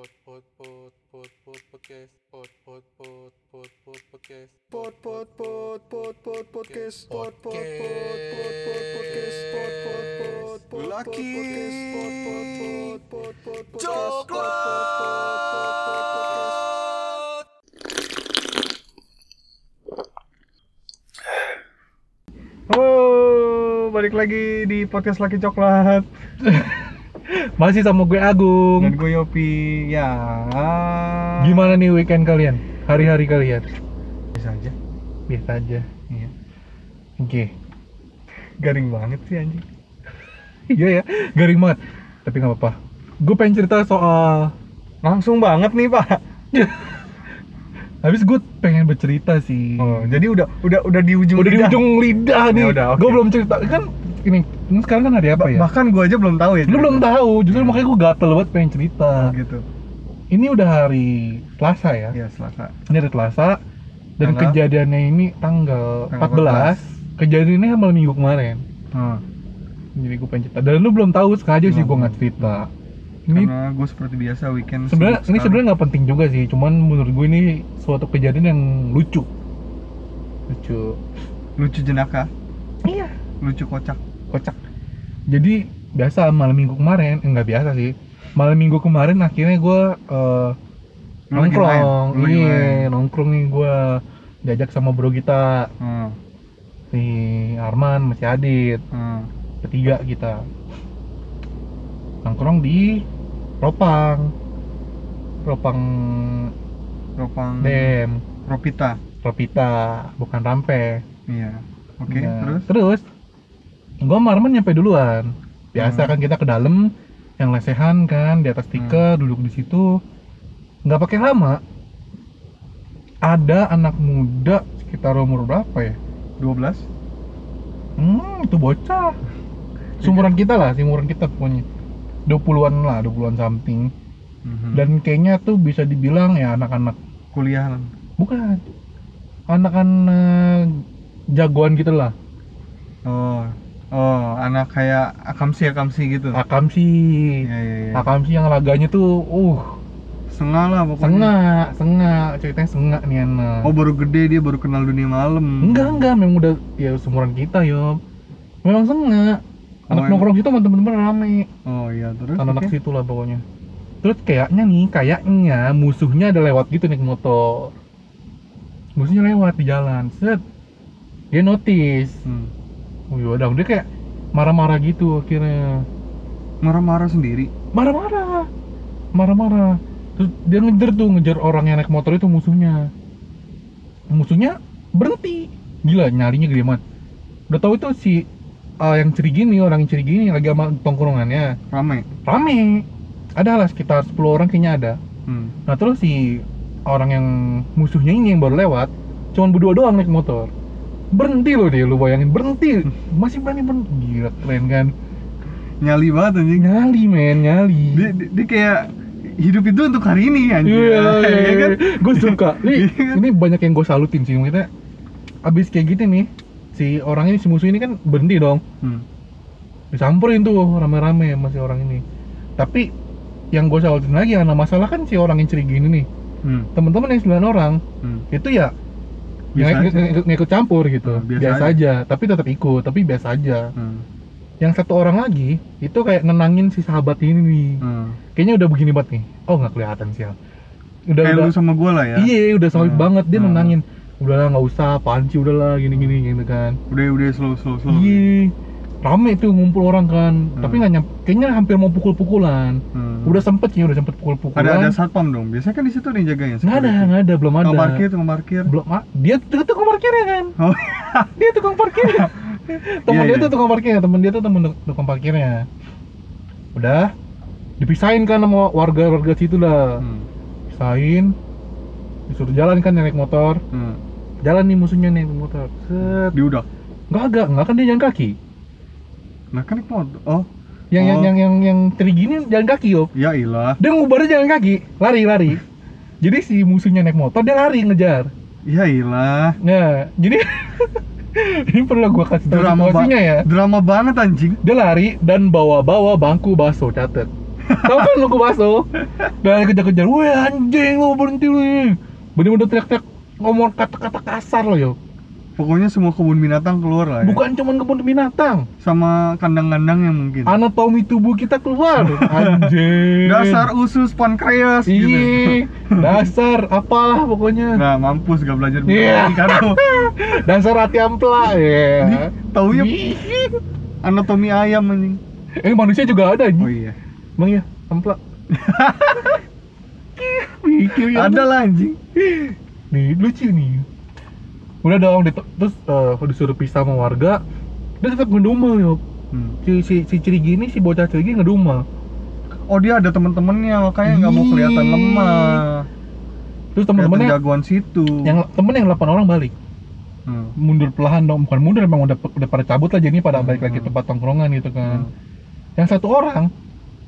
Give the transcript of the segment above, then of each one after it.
Pot pot pot pot pot podcast. Pot pot pot pot pot podcast. Pot pot pot pot pot podcast pot pot pot pot pot podcast pot pot pot pot Laki. pot pot pot pot pot podcast Coklat. Halo, balik lagi di podcast Laki Coklat Masih sama gue Agung. dan gue Yopi. Ya, Gimana nih weekend kalian? Hari-hari kalian? Bisa aja. Biasa aja. Iya. Oke. Garing banget sih anjing. Iya ya, garing banget. Tapi nggak apa-apa. Gue pengen cerita soal. Langsung banget nih pak. Habis gue pengen bercerita sih. Oh, jadi udah udah udah di ujung Udah di lidah. ujung lidah nih. Ya udah, oke. Gue belum cerita kan. Ini, ini sekarang kan hari apa ya? Bahkan gue aja belum tahu ya. Lu belum tahu. Justru makanya gue gatel banget pengen cerita. Oh, gitu. Ini udah hari Selasa ya. Ya Selasa. Ini hari Selasa. Dan Tanggal? kejadiannya ini tanggal, Tanggal 14. Kejadian ini malam minggu kemarin. Hmm. jadi gue pengen cerita dan lu belum tahu sengaja sih gue nggak cerita ini Karena gue seperti biasa weekend. sebenarnya ini sebenarnya nggak penting juga sih cuman menurut gue ini suatu kejadian yang lucu lucu lucu jenaka, iya lucu kocak. Kocak. Jadi biasa malam minggu kemarin eh, nggak biasa sih. Malam minggu kemarin akhirnya gue eh, lagi nongkrong. iya nongkrong nih gue diajak sama bro kita. Hmm. si Arman masih Adit. Hmm. bertiga kita. Nongkrong di Ropang Ropang Ropang Dem Ropita. Ropita bukan Rampe. Iya. Oke, Nah, terus? terus gua sama Arman nyampe duluan biasa Hmm. kan kita ke dalam yang lesehan kan di atas tiket Hmm. duduk di situ nggak pakai lama ada anak muda sekitar umur berapa ya 12. Hmm, itu bocah. Seumuran kita lah, seumuran kita pokoknya. 20-an lah, 20-an something. Mhm. Dan kayaknya tuh bisa dibilang ya anak-anak kuliah bukan. Anak-anak jagoan gitu lah. Oh. Oh, anak kayak akamsi akamsi gitu. Akam sih. Iya, iya, iya. Akam sih yang laganya tuh uh, Sengah lah pokoknya. sengak, sengak, ceritanya sengak nih anak. Oh, baru gede dia baru kenal dunia malam. Enggak, enggak, memang udah ya seumuran kita, yo. Memang sengak. Anak Oh, nongkrong situ sama temen-temen rame. Oh, iya, terus. anak-anak oke. situ lah pokoknya terus kayaknya nih kayaknya musuhnya ada lewat gitu naik motor musuhnya lewat di jalan set dia notice Hmm. Oh yaudah dia kayak marah-marah gitu akhirnya. Marah-marah sendiri. marah-marah. Marah-marah. Terus dia ngejar tuh ngejar orang yang naik motor itu musuhnya. Musuhnya berhenti. Gila nyarinya gede banget. Udah tahu itu si uh, yang ceri gini orang yang ceri gini lagi sama tongkrongannya. Rame. rame. Ada lah sekitar 10 orang kayaknya ada. Hmm. nah terus si orang yang musuhnya ini yang baru lewat cuman berdua doang naik motor berhenti loh dia lu bayangin berhenti masih berani berhenti gila keren kan Nyali banget anjing. nyali men nyali Dia, dia, dia kayak hidup itu untuk hari ini anjing. iya Iya kan? gue suka ini, Iya kan? ini banyak yang gue salutin sih maksudnya abis kayak gitu nih si orang ini si musuh ini kan berhenti dong Hmm. disamperin tuh rame-rame sama si orang ini tapi yang gue salutin lagi karena masalah kan si orang yang ceri gini nih Hmm. teman-teman yang 9 orang Hmm. itu ya Biasa nggak aja. ikut campur gitu Hmm, biasa biasa, aja. tapi tetap ikut tapi biasa aja Hmm. yang satu orang lagi itu kayak nenangin si sahabat ini nih Hmm. kayaknya udah begini banget nih oh nggak kelihatan sial udah Kayak udah lu sama gua lah ya. iya udah solid Hmm, banget dia hmm. nenangin udahlah nggak usah panci udahlah gini gini gitu kan Udah udah slow slow slow. iya rame tuh ngumpul orang kan Hmm. tapi nggak nyampe kayaknya hampir mau pukul-pukulan Hmm. udah sempet sih udah sempet ada pukul-pukulan ada satpam dong. Biasanya kan di situ ada yang jagain. nggak ada nggak ada belum ada Tukang parkir, tukang parkir. belum ah, dia tuh tukang parkirnya kan Oh. dia tukang temen Iya, dia iya. tuh tukang parkirnya temen dia tuh temen tukang parkirnya udah dipisahin kan sama warga-warga situ lah Hmm. pisahin disuruh jalan kan naik motor Hmm. jalan nih musuhnya nih naik motor set Diudak. nggak agak nggak kan dia jalan kaki Nah kan motor. Oh, yang yang Oh. yang yang yang teri gini jalan kaki yo ya ilah. dia ngubarnya jalan kaki lari lari jadi si musuhnya naik motor dia lari ngejar Ya ilah. nah jadi ini perlu gua kasih tahu Drama, ba- situasinya ya drama banget anjing. dia lari dan bawa-bawa bangku bakso catet Tahu kan gue baso Dan kejar-kejar Weh anjing lo berhenti lu Bener-bener teriak-teriak Ngomong kata-kata kasar lo yo Pokoknya semua kebun binatang keluar lah ya. Bukan cuma kebun binatang Sama kandang-kandang yang mungkin. Anatomi tubuh kita keluar Anjing Dasar usus pankreas gitu. Iya Dasar Apalah pokoknya Nah, mampus gak belajar Iya. biologi kan lo. Dasar hati ampela ya Taunya Ih. anatomi ayam anjing. Eh manusia juga ada Oh anjing iya. Emang ya ampela Mikir ya Ada lah anjing. nih lucu nih udah dong dit- terus eh, disuruh pisah sama warga dia tetap ngedumel yuk Hmm. si si si Cirigi ini si bocah Cirigi ngedumel Oh dia ada temen-temennya makanya nggak mau kelihatan Ih. lemah. terus Kelihatan teman-temannya jagoan situ. yang temen yang 8 orang balik Hmm. mundur perlahan dong bukan mundur emang udah udah pada cabut lah jadi pada balik lagi Hmm. tempat tongkrongan gitu kan Hmm. yang satu orang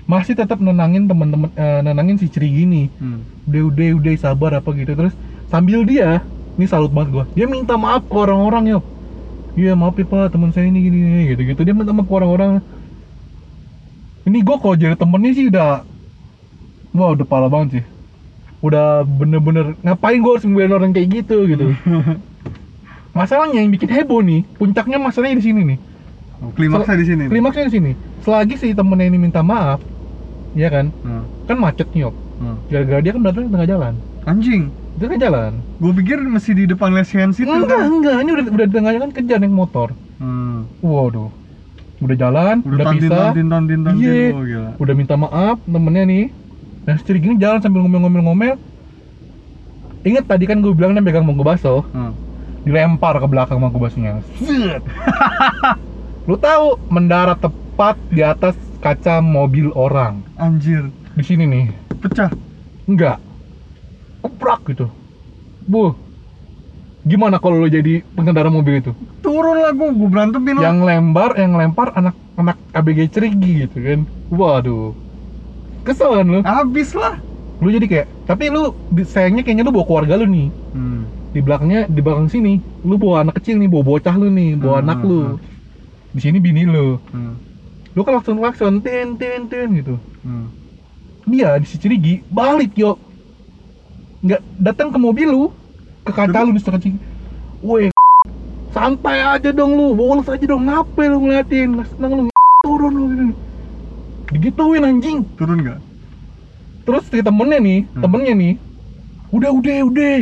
masih tetap nenangin teman-teman eh, nenangin si Cirigi ini Hmm. udah udah udah sabar apa gitu terus sambil dia ini salut banget gua dia minta maaf ke orang-orang yuk iya maaf ya pak teman saya ini gini, gini gitu gitu dia minta maaf ke orang-orang ini gua kalau jadi temennya sih udah wah udah parah banget sih udah bener-bener ngapain gua harus ngebelain orang kayak gitu gitu masalahnya yang bikin heboh nih puncaknya masalahnya di sini nih Klimaksnya di sini. klimaksnya di sini selagi si temennya ini minta maaf ya kan Hmm. kan macet nih. Hmm. gara-gara dia kan datang di tengah jalan Anjing. Di tengah jalan Gue pikir masih di depan lesehan situ enggak kan. enggak ini udah udah di tengah jalan kejar naik motor Hmm. waduh udah jalan Udah udah, tantin pisah tantin tantin tantin. Iya. Oh, gila. udah minta maaf temennya nih nah si gini jalan sambil ngomel-ngomel-ngomel Ingat tadi kan gue bilang dia pegang mangkuk baso, Hmm. dilempar ke belakang mangkuk basonya. Lu tahu mendarat tepat di atas kaca mobil orang. Anjir. Di sini nih. Pecah. Enggak. Kuprak gitu. Bu. Gimana kalau lo jadi pengendara mobil itu? Turun lah gue, gue berantemin lo. Yang lembar, yang lempar anak anak ABG cerigi gitu kan. Waduh. Kesel kan lu? Habis lah. Lu jadi kayak, tapi lu di- sayangnya kayaknya lu bawa keluarga lu nih. Hmm. Di belakangnya, di belakang sini, lu bawa anak kecil nih, bawa bocah lu nih, bawa Hmm, anak hmm, lu. Di sini bini lu. Hmm. Lu kan langsung klakson, tin tin tin gitu. Hmm. Dia di si Cirigi balik yo. Nggak datang ke mobil lu, ke kaca lu sekitar Cirigi. Woi, santai aja dong lu, bolos aja dong, ngapain lu ngeliatin? Nggak seneng lu, turun lu gitu. Digituin anjing. Turun nggak? Terus si temennya nih, Hmm. temennya nih, udah udah udah,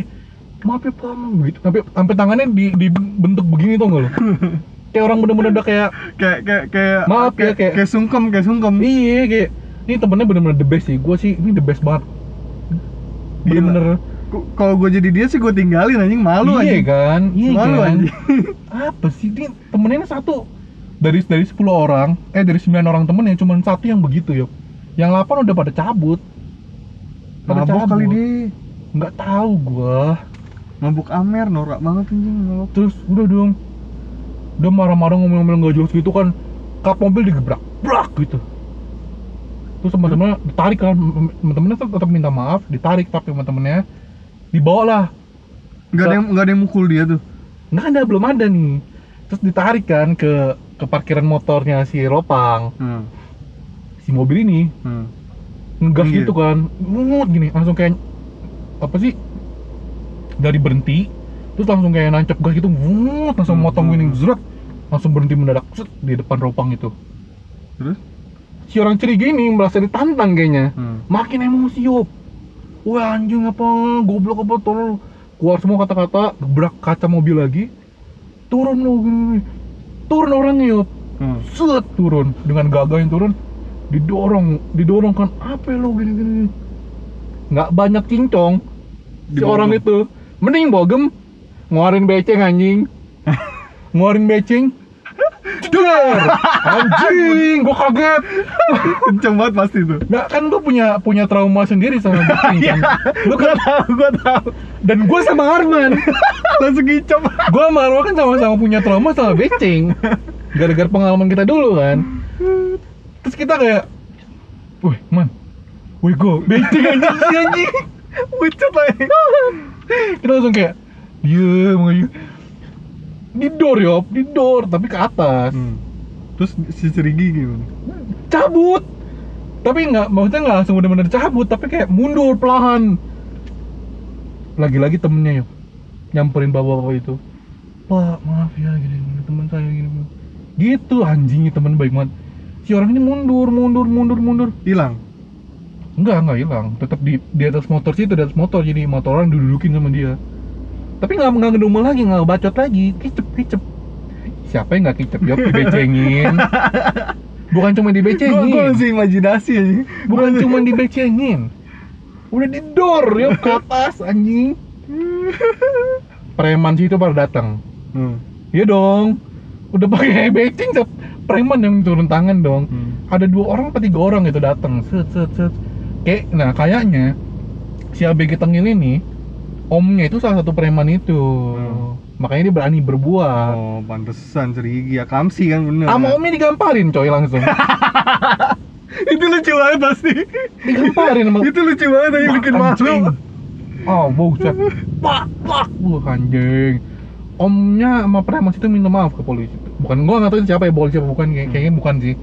maaf ya pak, Mam." gitu. Sampai sampai tangannya di dibentuk begini tau gak lo? kayak orang bener-bener udah kayak, Kayak kayak kayak Maaf ya, kayak, kayak- kayak sungkem, kayak sungkem. iya kayak, ini temennya bener-bener the best sih. Gue sih ini the best banget. Bener-bener, K- Kalau gue jadi dia sih gue tinggalin anjing malu iya anjing. kan, iya Malu kan. anjing. Apa sih ini temennya satu dari dari 10 orang, eh dari 9 orang temennya cuma satu yang begitu yuk. Yang 8 udah pada cabut. Pada kali cabut. dia. Nggak tahu gua. Mabuk Amer norak banget anjing mabuk. terus udah dong udah marah-marah ngomel-ngomel nggak jelas gitu kan kap mobil digebrak brak gitu terus teman-temannya ditarik kan teman-temannya tetap minta maaf ditarik tapi teman-temannya dibawa lah Enggak ada yang enggak ada yang mukul dia tuh. nggak ada belum ada nih terus ditarik kan ke ke parkiran motornya si Ropang Hmm. si mobil ini Hmm. ngegas Iya. gitu kan ngut gini langsung kayak apa sih dari berhenti terus langsung kayak nancap gas gitu ngut langsung Hmm, motong hmm, gini hmm. zerat langsung berhenti mendadak set, di depan ropang itu Terus? Si orang cerigi ini merasa ditantang kayaknya. Hmm. makin emosi yop wah anjing apa? Goblok apa? Tolong. Keluar semua kata-kata gebrak kaca mobil lagi. Turun lo gini, turun orangnya yop Hmm. set turun. Dengan gagah yang turun didorong didorong kan apa lo gini gini gini. nggak banyak cincong. Si Dibogem. orang itu mending bogem. Ngeluarin beceng anjing. Ngeluarin beceng Jedar! anjing gua kaget Kenceng banget pasti tuh. nggak kan gua punya punya trauma sendiri sama beceng kan lu kan tahu, gua tahu. dan gua sama Arman Langsung ngicap. gua sama Arman kan sama-sama punya trauma sama beceng gara-gara pengalaman kita dulu kan terus kita kayak wih man wih go beceng anjing anjing Pucat lagi. kita langsung kayak diem aja di door yop di door tapi ke atas. Hmm. Terus si Cerigi gimana? cabut. Tapi nggak maksudnya nggak langsung bener-bener cabut tapi kayak mundur pelahan lagi-lagi temennya yuk nyamperin bapak-bapak itu. Pak maaf ya gini, gini teman saya gini, gini. Gitu anjingnya temen baik banget. Si orang ini mundur mundur mundur mundur. Hilang? Enggak enggak hilang. Tetap di di atas motor sih di atas motor. Jadi motor orang didudukin sama dia tapi nggak nggak ngedumel lagi nggak bacot lagi. Kicep kicep. Siapa yang nggak kicep? Dia dibecengin. Bukan cuma dibecengin. Gue masih imajinasi aja bukan cuma dibecengin. Udah didor ya ke atas anjing. Preman sih itu pada datang. Hmm. iya dong. Udah pakai beceng sep- preman yang turun tangan dong. Hmm. ada dua orang atau tiga orang gitu datang. Set set set. Kayak nah kayaknya si ABG Tengil ini omnya itu salah satu preman itu. Hmm. makanya dia berani berbuat. Oh pantesan cerigi ya kamsi kan bener. Sama omnya digamparin coy langsung. Itu lucu banget pasti. Digamparin sama itu lucu banget aja bikin malu. oh buset. Pak pak. Wah anjing. Omnya sama preman itu minta maaf ke polisi. Bukan gua nggak tahu siapa ya polisi apa bukan. Kayak- Hmm. kayaknya bukan sih.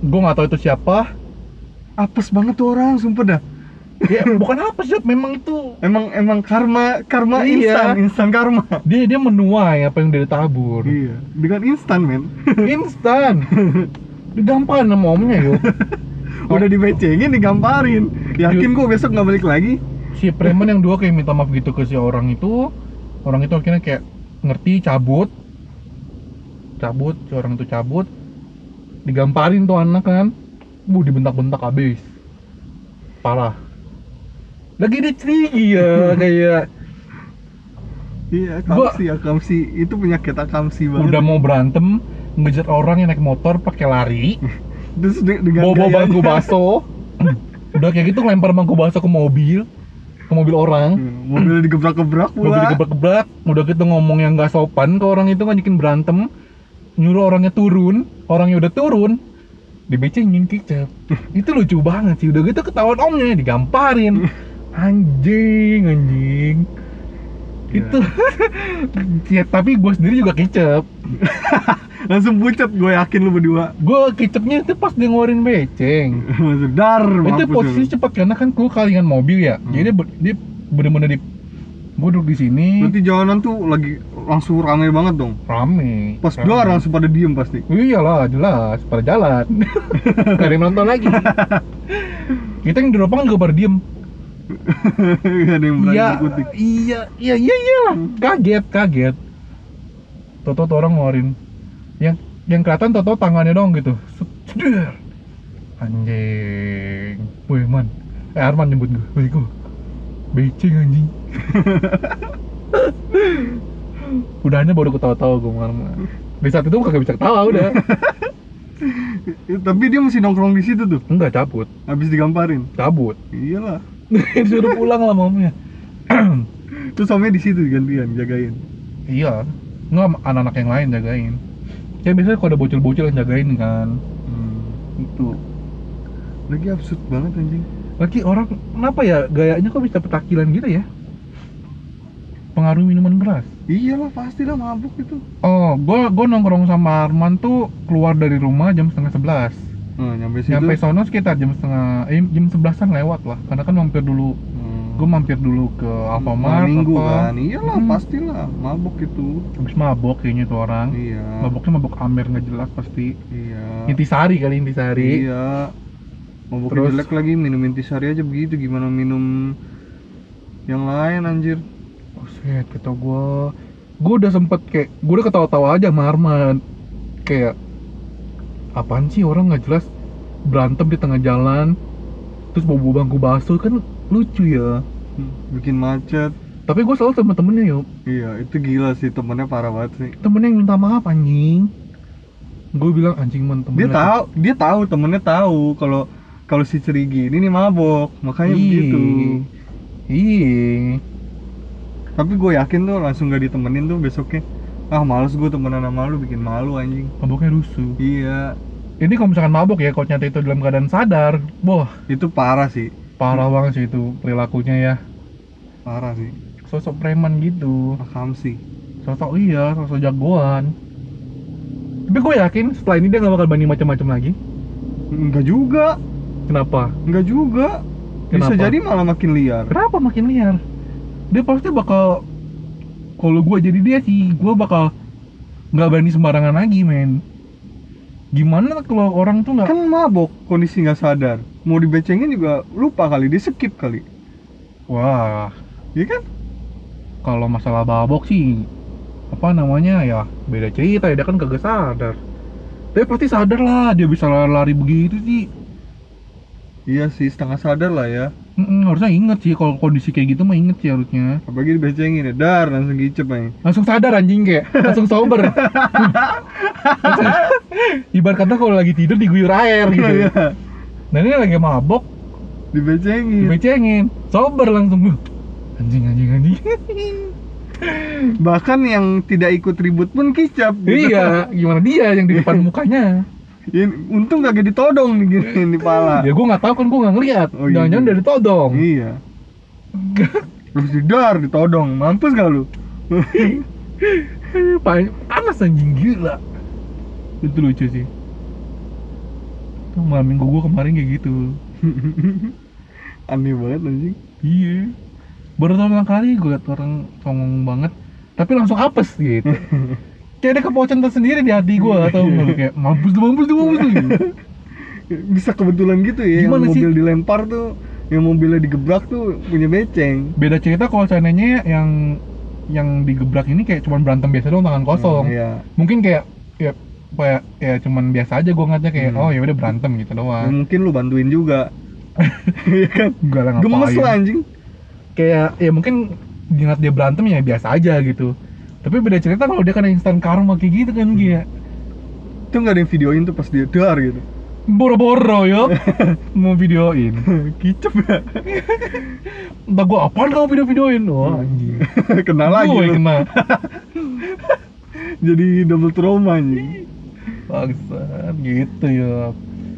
Gua nggak tahu itu siapa. Apes banget tuh orang sumpah dah ya bukan apa sih memang itu emang emang karma karma Iya. instan instan karma. Dia dia menuai apa yang dia tabur. Iya. Dengan instan men. Instan. Digamparin sama omnya yuk udah dibecengin digamparin. Yakin gua besok nggak balik lagi? Si preman yang dua kayak minta maaf gitu ke si orang itu orang itu akhirnya kayak ngerti cabut. Cabut si orang itu cabut. Digamparin tuh anak kan. Bu dibentak-bentak habis. Parah lagi cerigi ya kayak iya Gua- kamsi ya kamsi. Itu penyakit akamsi banget. Udah mau berantem ngejar orang yang naik motor pakai lari. Terus de- dengan bawa gaya- bangku baso. Udah kayak gitu lempar bangku baso ke mobil ke mobil orang. Hmm, mobil digebrak-gebrak mobil pula digebrak-gebrak. Udah gitu ngomong yang nggak sopan ke orang itu ngajakin berantem. Nyuruh orangnya turun. Orangnya udah turun. Dibecengin kicap. Itu lucu banget sih. Udah gitu ketahuan omnya digamparin anjing anjing Ya. itu ya, tapi gue sendiri juga kicep langsung pucat gue yakin lu berdua gue kicepnya itu pas dia ngeluarin beceng dar itu posisi cepat karena kan gue kalingan mobil ya Hmm. jadi dia, bener-bener di gue duduk di sini berarti jalanan tuh lagi langsung rame banget dong rame pas Rame. keluar langsung pada diem pasti Iyalah, jelas pada jalan. Gak ada yang nonton lagi. Kita yang di depan juga pada diem. Gak ada yang berani Iya, ikutin iya, iya, iya, iyalah. Kaget, kaget. Toto tuh orang ngeluarin. Yang yang kelihatan Toto tangannya dong gitu. Set, ceder. Anjing. Wih, man. Eh, Arman nyebut gue. Wih, gue. Becing anjing. Udahnya baru ketawa-tawa gue sama Di saat itu kagak bisa ketawa udah. Ya, tapi dia masih nongkrong di situ tuh Enggak cabut, habis digamparin cabut. iyalah disuruh pulang lah mamanya. Terus sampai di situ gantian jagain? Iya. Nggak anak-anak yang lain jagain. Ya biasanya kalau ada bocil-bocil yang jagain kan. Hmm. itu. Lagi absurd banget anjing. Lagi orang kenapa ya gayanya kok bisa petakilan gitu ya? Pengaruh minuman keras iyalah pastilah mabuk itu. Oh gua gua nongkrong sama Arman tuh keluar dari rumah jam setengah sebelas nah, nyampe situ. Nyampe sono sekitar jam setengah eh, jam sebelasan lewat lah. Karena kan mampir dulu. Hmm. gua mampir dulu ke Alfamart Malam minggu apa. kan? Iyalah Hmm. pastilah. Mabuk itu. Habis mabok kayaknya tuh orang. Iya. Maboknya mabok Amer nggak jelas pasti. Iya. Intisari kali intisari. Iya. Mabuk Terus- jelek lagi minum intisari aja begitu. Gimana minum yang lain anjir? Buset, kata gua. Gua udah sempet kayak Gua udah ketawa-tawa aja sama Arman. Kayak Apaan sih? Orang nggak jelas. Berantem di tengah jalan. Terus bawa bangku basuh kan lucu ya. Bikin macet. Tapi gua selalu sama temennya yuk. Iya itu gila sih. Temennya parah banget sih. Temennya yang minta maaf anjing. Gue bilang anjing man temen dia tahu dia tahu temennya tahu kalau kalau si cerigi ini nih mabok. Makanya begitu. Iya tapi gue yakin tuh langsung gak ditemenin tuh besoknya ah males gue temenan sama lu bikin malu anjing. Maboknya rusuh. Iya. Ini kalau misalkan mabok ya Kalau nyata itu dalam keadaan sadar Wah itu parah sih. Parah banget sih itu perilakunya ya. Parah sih. Sosok preman gitu. Makam sih. Sosok iya sosok jagoan. Tapi gue yakin setelah ini dia nggak bakal banding macam-macam lagi. Enggak juga. Kenapa? Enggak juga. Bisa Kenapa? jadi malah makin liar. Kenapa makin liar? Dia pasti bakal kalau gua jadi dia sih, gua bakal nggak berani sembarangan lagi, men. Gimana kalau orang tuh nggak Kan mabok, kondisi nggak sadar. Mau dibecengin juga lupa kali, dia skip kali. Wah, Iya kan? kalau masalah babok sih apa namanya ya beda cerita ya dia kan kagak sadar tapi pasti sadar lah dia bisa lari-lari begitu sih Iya sih, setengah sadar lah ya. Mm-mm, harusnya inget sih kalau kondisi kayak gitu mah inget sih harusnya Apalagi dibecengin ya, dar langsung gicep aja. langsung sadar anjing kayak langsung sober ibarat kata kalau lagi tidur diguyur air gitu Iya, nah ini lagi mabok dibecengin. dibecengin sober langsung anjing anjing anjing Bahkan yang tidak ikut ribut pun kicap. gitu. iya gimana dia yang di depan mukanya Ya, untung kagak ditodong nih gini di pala. ya gua nggak tahu kan gua nggak ngeliat Oh, iya jangan-jangan dari todong Iya. Terus didar, ditodong. Mampus gak lu? Pa- panas anjing gila itu lucu sih Tuh, malam minggu gua kemarin kayak gitu Aneh banget anjing. iya baru pertama kali gue liat orang songong banget tapi langsung apes gitu kayak ada kepuasan tersendiri di hati gue atau lu? kayak mampus tuh mampus tuh mampus tuh gitu. Bisa kebetulan gitu ya, Gimana yang sih? mobil dilempar tuh, yang mobilnya digebrak tuh punya beceng. beda cerita kalau seandainya yang yang digebrak ini kayak cuman berantem biasa doang tangan kosong Hmm, Iya. mungkin kayak ya kayak ya cuman biasa aja gue ngeliatnya kayak Hmm. oh ya udah berantem gitu Ya, doang mungkin lu bantuin juga. Iya kan? Enggak lah Gemes lah anjing. kayak ya mungkin ngeliat dia berantem ya biasa aja gitu tapi beda cerita kalau dia kena instan karma kayak gitu kan kayak Itu nggak ada yang videoin tuh pas dia dar gitu. boro-boro yo. Mau videoin. Kicep ya. entah gua apaan kamu video-videoin? Wah anjing. Kena lagi yang kena Jadi double trauma anjing. bangsat gitu ya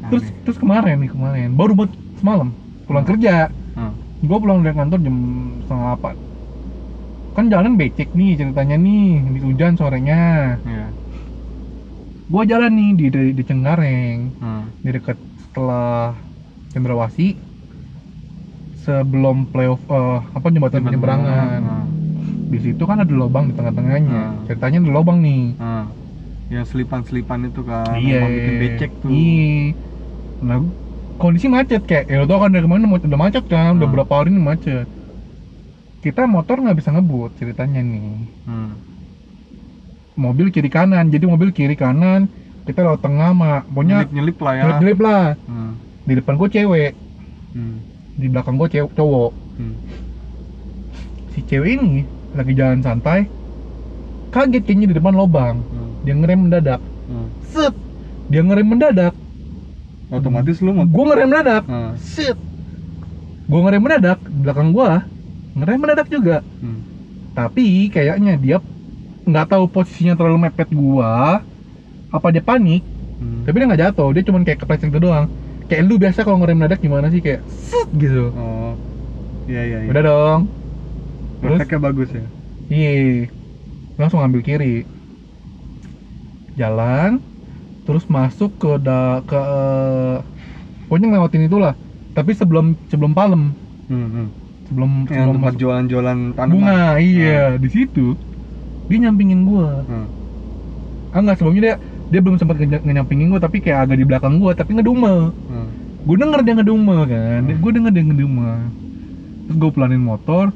terus terus kemarin nih kemarin. Baru buat semalam. Pulang kerja. Hmm. gua pulang dari kantor jam setengah delapan kan jalan becek nih ceritanya nih di hujan sorenya Iya. gua jalan nih di di, di Cengkareng Hmm. di dekat setelah Cendrawasih sebelum playoff eh, apa jembatan penyeberangan Hmm. di situ kan ada lubang di tengah-tengahnya Hmm. ceritanya ada lubang nih Hmm. Yang selipan-selipan itu kan. iya bikin becek tuh. iya nah kondisi macet kayak ya tau kan dari kemarin udah udah macet kan udah Hmm. berapa hari ini macet kita motor nggak bisa ngebut ceritanya nih Hmm. mobil kiri kanan jadi mobil kiri kanan kita lewat tengah mah pokoknya Nyelip-nyelip lah ya. nyelip lah Hmm. di depan gua cewek Hmm. di belakang gua cewek cowok Hmm. si cewek ini lagi jalan santai kaget kayaknya di depan lubang Hmm. dia ngerem mendadak Hmm. set dia ngerem mendadak Otomatis lu mau. gua ngerem mendadak Hmm. set gua ngerem mendadak di belakang gua ngerem mendadak juga Hmm. tapi kayaknya dia nggak tahu posisinya terlalu mepet gua apa dia panik Hmm. tapi dia nggak jatuh dia cuman kayak kepleset gitu doang kayak lu biasa kalau ngerem mendadak gimana sih kayak set gitu Oh. Iya iya iya. udah dong terus Refleksnya bagus ya. Iya, langsung ambil kiri. Jalan, terus masuk ke da ke eh, pokoknya ngelewatin itulah. Tapi sebelum sebelum Palem, Hmm. hmm. Sebelum Yang sebelum tempat jualan-jualan tanaman. bunga, iya di situ. Dia nyampingin gua. Hmm. Ah enggak, sebelumnya dia dia belum sempat nge- nyampingin gua tapi kayak agak di belakang gua tapi ngedumel. Hmm. Gue denger dia ngedumel kan, gue denger dia ngedumel. Terus gue pelanin motor,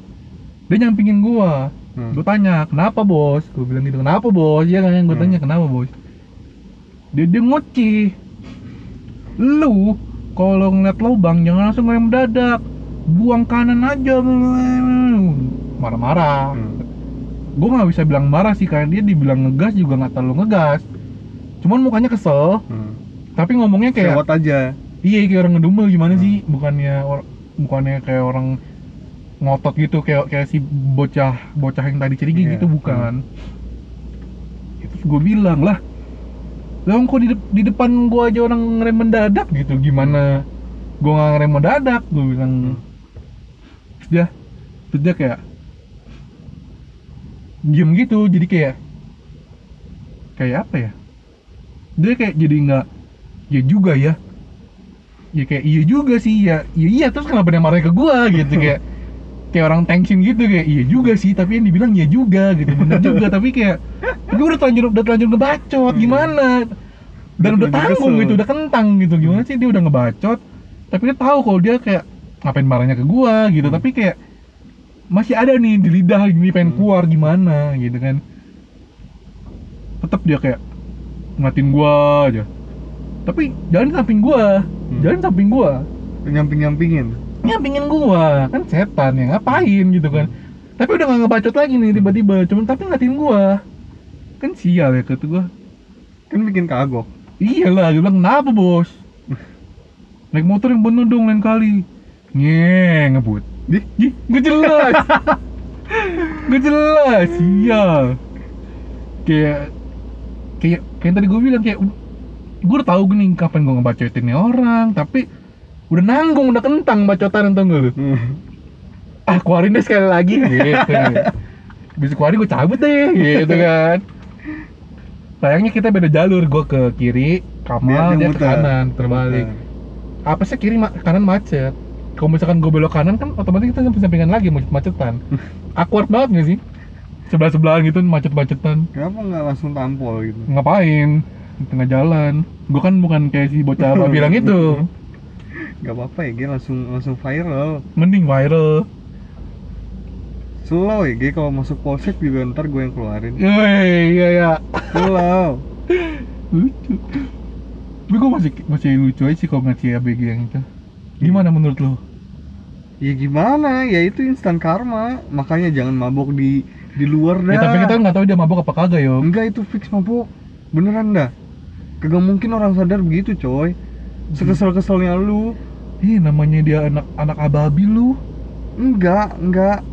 dia nyampingin gua. Hmm. gue tanya kenapa bos gue bilang gitu kenapa bos ya kan gue Hmm. tanya kenapa bos dia dia ngoceh lu kalau ngeliat lubang jangan langsung ngerem mendadak buang kanan aja marah-marah Hmm. gue nggak bisa bilang marah sih karena dia dibilang ngegas juga nggak terlalu ngegas cuman mukanya kesel Hmm. tapi ngomongnya kayak Sewot aja. iya kayak orang ngedumel gimana Hmm. sih bukannya or- bukannya kayak orang ngotot gitu kayak kayak si bocah bocah yang tadi cerita Iya. gitu bukan itu gue bilang lah lah kok di, dep- di depan gua aja orang ngerem mendadak gitu gimana gua nggak ngerem mendadak gue bilang terus dia terus dia kayak diem gitu jadi kayak kayak apa ya? Dia kayak jadi nggak ya juga ya. Ya kayak iya juga sih ya iya iya terus kenapa dia marah ke gua gitu kayak kayak orang tension gitu kayak iya juga sih tapi yang dibilang iya juga gitu bener juga tapi kayak gue udah terlanjur udah terlanjur ngebacot gimana? Dan Udah udah tanggung gitu udah kentang gitu gimana sih dia udah ngebacot? Tapi dia tahu kalau dia kayak ngapain marahnya ke gua gitu. Tapi kayak masih ada nih di lidah gini pengen keluar gimana gitu kan. Tetap dia kayak ngatin gua aja. Tapi jangan samping gua jangan di samping gua. Nyamping-nyampingin nyampingin gua kan setan ya ngapain gitu kan. Tapi udah gak ngebacot lagi nih tiba-tiba cuman tapi ngatin gua. Kan sial ya kata gua. Kan bikin kagok. Iyalah dia bilang kenapa bos? Naik motor yang bener dong lain kali nge ngebut. Ih, gak jelas. Gak jelas sial kayak kayak kayak tadi gue bilang kayak gue udah tahu gini kapan gue ngebacotin nih orang tapi udah nanggung udah kentang bacotan tau gak lu? Ah keluarin deh sekali lagi. Gitu bisa keluarin gue cabut deh gitu kan. Sayangnya kita beda jalur gue ke kiri Kamal dia, Dia ke kanan terbalik. Apa sih kiri kanan macet kalau misalkan gue belok kanan kan otomatis kita samping-sampingan lagi macet macetan. Awkward banget gak sih? Sebelah sebelahan gitu macet-macetan. Kenapa nggak langsung tampol gitu? Ngapain? Di tengah jalan. Gue kan bukan kayak si bocah apa bilang itu. Nggak apa-apa ya Ge langsung langsung viral. Mending viral. Slow ya Ge kalau masuk polsek juga ntar gue yang keluarin. Yoi, iya ya slow. Lucu. Tapi gue masih masih lucu aja sih kalau ngeliat si ABG yang itu gimana menurut lo ya gimana? Ya itu instan karma. Makanya jangan mabok di di luar dah ya tapi kita nggak tahu dia mabok apa kagak yo enggak itu fix mabok. Beneran dah. Kagak mungkin orang sadar begitu coy. Sekesel-keselnya lu. Ih, namanya dia anak anak ababi lu. Enggak enggak.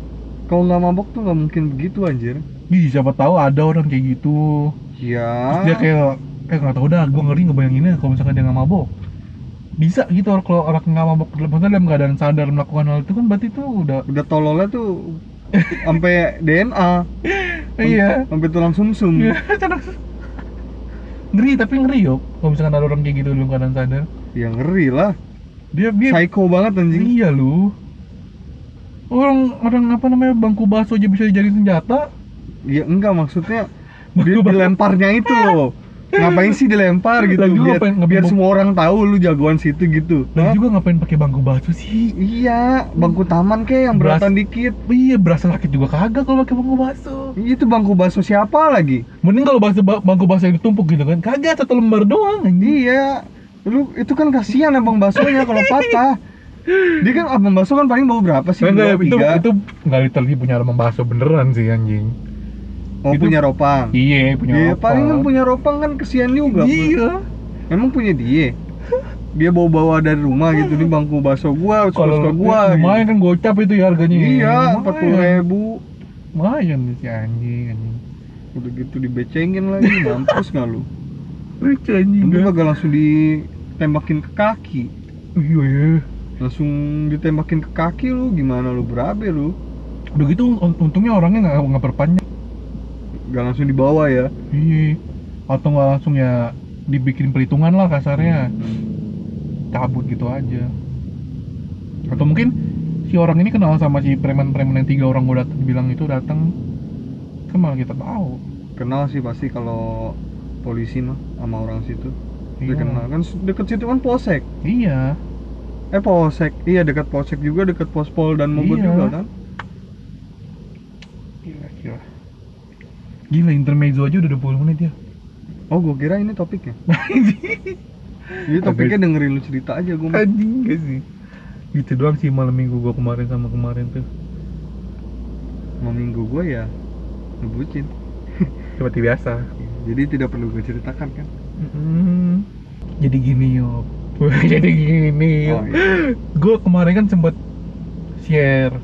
Kalau nggak mabok tuh nggak mungkin begitu anjir. Ih, siapa tahu ada orang kayak gitu. Ya. Terus dia kayak eh nggak tahu dah. Gue ngeri ngebayanginnya kalau misalkan dia nggak mabok bisa gitu orang kalau orang nggak mabok maksudnya dalam keadaan sadar melakukan hal itu kan berarti itu udah udah tololnya tuh sampai DNA iya. sampai tulang sumsum. Iya, ngeri tapi ngeri yo. Kalau misalkan ada orang kayak gitu dalam keadaan sadar. Ya ngeri lah. Dia dia psycho banget anjing. Iya lu. Orang orang apa namanya bangku bakso aja bisa dijadiin senjata? Ya enggak maksudnya dia dilemparnya itu loh ngapain sih dilempar gitu? Lagi juga biar, ngapain- ngapain biar semua orang tahu lu jagoan situ gitu. Lagi Hah? juga ngapain pakai bangku bakso sih? Iya bangku taman kayak yang Beras- beratan dikit. Iya berasa sakit juga kagak kalau pakai bangku bakso itu bangku bakso siapa lagi? Mending kalau bakso bangku bakso yang ditumpuk gitu kan kagak satu lembar doang iya. Lu itu kan kasihan abang baksonya kalau patah. Dia kan abang bakso kan paling bawa berapa sih? Enggak, itu itu nggak literally punya lembar bakso beneran sih anjing oh itu- punya ropang. Iya punya Iya, apa paling kan punya ropang kan kesian juga. Iya. Emang punya dia? Dia bawa-bawa dari rumah gitu nih bangku bakso gua kalau suka gua ya, lumayan kan gocap itu ya harganya iya empat puluh ribu. Lumayan nih si anjing anjing. Udah gitu dibecengin lagi mampus nggak lu? Lucu anjing lu kagak langsung ditembakin ke kaki. Iya iya langsung ditembakin ke kaki lu gimana lu berabe lu? Udah gitu un- untungnya orangnya nggak nggak perpanjang gak langsung dibawa ya. Iya. Atau nggak langsung ya dibikin perhitungan lah kasarnya. Cabut gitu aja. Atau mungkin si orang ini kenal sama si preman-preman yang tiga orang gue datang bilang itu datang malah kita tahu. Kenal sih pasti kalau polisi mah sama orang situ. Dia Iya. kenal. Kan deket situ kan polsek iya. Eh polsek iya dekat polsek juga dekat pospol dan mogot Iya. juga kan gila gila gila intermezzo aja udah 20 menit ya. Oh gua kira ini topiknya. Jadi topiknya dengerin lu cerita aja gua mah. anjing gak sih? Gitu doang sih malam minggu gua kemarin sama kemarin tuh. Mau minggu gua ya ngebucin. Seperti biasa. Jadi tidak perlu gue ceritakan kan? Mm, jadi gini yo jadi gini yo oh iya. Gue kemarin kan sempet share.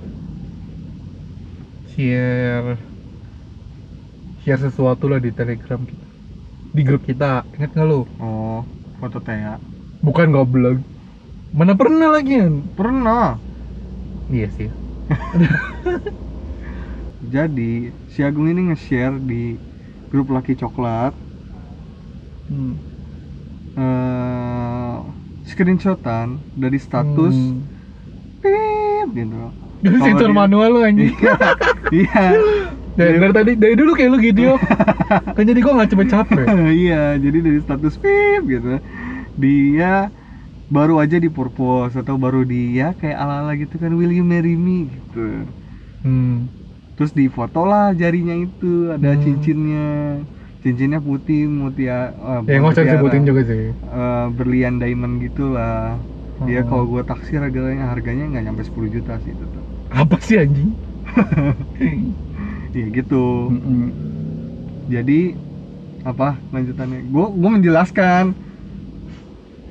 Share share sesuatu lah di telegram kita. Di grup kita inget nggak lo oh foto Tea bukan goblok. Mana pernah lagi pernah. Iya sih. Jadi si Agung ini nge-share di grup laki coklat. Hmm. eh screenshotan dari status Hmm. pip gitu. Sensor manual lu anjing. iya Dari, dari tadi dari dulu kayak lu gitu yo. kan jadi gua nggak cepet capek. iya jadi dari status pip gitu dia baru aja di purpose atau baru dia kayak ala ala gitu kan will you marry me gitu Hmm. terus di foto lah jarinya itu ada Hmm. cincinnya cincinnya putih mutia eh, Ya nggak usah disebutin juga sih. eh, berlian diamond gitulah dia Oh. kalau gua taksir harganya harganya nggak nyampe 10 juta sih itu tuh Apa sih anjing? iya gitu Mm-mm. jadi apa lanjutannya gua gua menjelaskan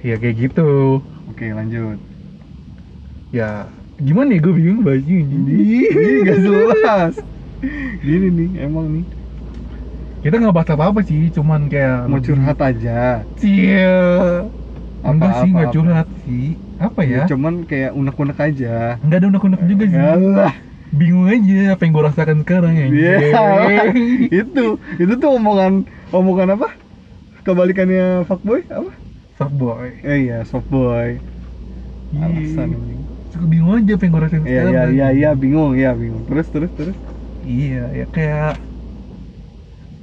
Ya kayak gitu. oke lanjut Ya gimana ya gue bingung baju ini. Gak jelas gini nih emang nih Kita nggak bahas apa-apa sih, cuman kayak mau curhat aja Cia. Enggak Apa, sih, apa, nggak apa. curhat sih. Apa ya? cuman kayak unek-unek aja Nggak ada unek-unek juga sih. Yalah, Bingung aja apa yang gue rasakan sekarang ya. Iya. itu itu tuh omongan omongan apa kebalikannya fuckboy apa Fuckboy. eh iya softboy alasan. Suka bingung aja apa yang gue rasain iya sekarang. iya iya iya bingung iya bingung terus terus terus Iya, ya kayak